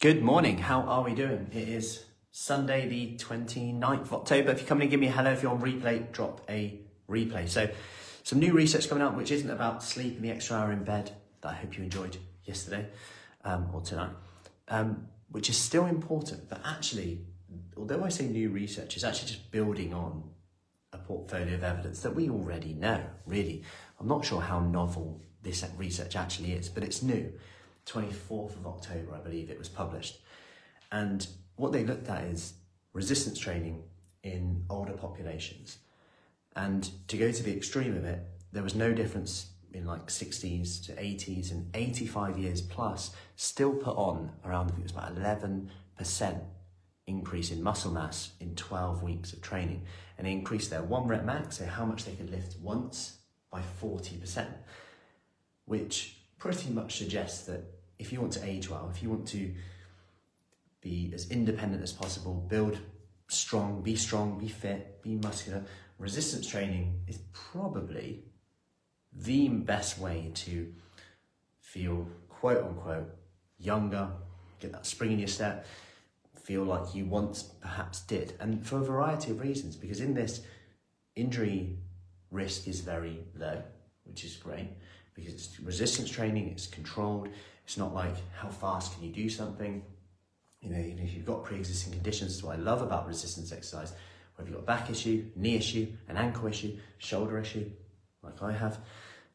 Good morning. How are we doing? It is Sunday, the 29th of October. If you come in and give me a hello, if you're on replay, drop a replay. So, some new research coming out, which isn't about sleep and the extra hour in bed that I hope you enjoyed yesterday um, or tonight, um, which is still important. But actually, although I say new research, it's actually just building on a portfolio of evidence that we already know, really. I'm not sure how novel this research actually is, but it's new. 24th of October, I believe it was published. And what they looked at is resistance training in older populations. And to go to the extreme of it, there was no difference in like 60s to 80s and 85 years plus still put on around, I think it was about 11% increase in muscle mass in 12 weeks of training. And they increased their one rep max, so how much they could lift once, by 40%, which pretty much suggests that if you want to age well, if you want to be as independent as possible, build strong, be strong, be fit, be muscular, resistance training is probably the best way to feel quote unquote younger, get that spring in your step, feel like you once perhaps did. And for a variety of reasons, because in this, injury risk is very low, which is great because it's resistance training, it's controlled. It's not like how fast can you do something. You know, even if you've got pre-existing conditions, that's what I love about resistance exercise, whether you've got a back issue, knee issue, an ankle issue, shoulder issue, like I have,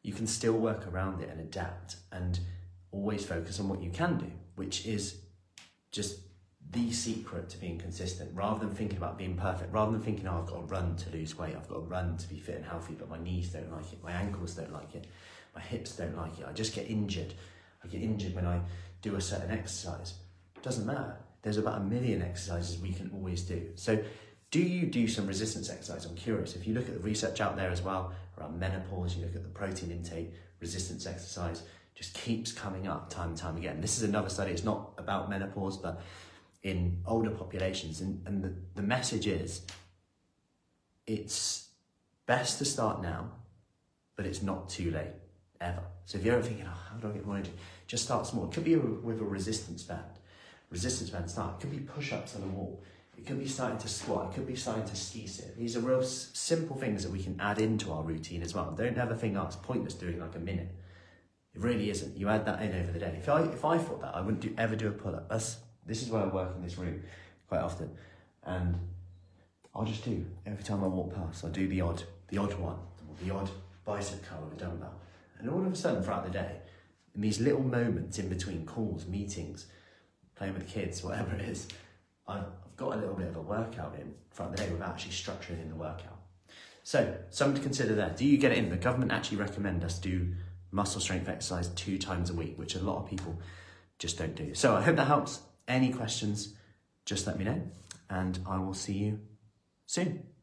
you can still work around it and adapt and always focus on what you can do, which is just the secret to being consistent rather than thinking about being perfect, rather than thinking, oh, I've got to run to lose weight, I've got to run to be fit and healthy, but my knees don't like it, my ankles don't like it, my hips don't like it, I just get injured. I get injured when I do a certain exercise. It doesn't matter. There's about a million exercises we can always do. So, do you do some resistance exercise? I'm curious. If you look at the research out there as well around menopause, you look at the protein intake, resistance exercise just keeps coming up time and time again. This is another study, it's not about menopause, but in older populations. And, and the, the message is it's best to start now, but it's not too late ever. So if you're ever thinking, oh, how do I get more energy? Just start small. It could be a, with a resistance band. Resistance band start. It could be push-ups on the wall. It could be starting to squat. It could be starting to ski sit. These are real s- simple things that we can add into our routine as well. Don't ever think, oh, it's pointless doing like a minute. It really isn't. You add that in over the day. If I if I thought that, I wouldn't do, ever do a pull-up. That's this is why I work in this room quite often, and I'll just do every time I walk past. I'll do the odd, the odd one, the odd bicep curl a dumbbell, and all of a sudden throughout the day, in these little moments in between calls, meetings, playing with the kids, whatever it is, I've, I've got a little bit of a workout in throughout the day without actually structuring in the workout. So, something to consider there. Do you get it in? The government actually recommend us do muscle strength exercise two times a week, which a lot of people just don't do. So I hope that helps. Any questions, just let me know, and I will see you soon.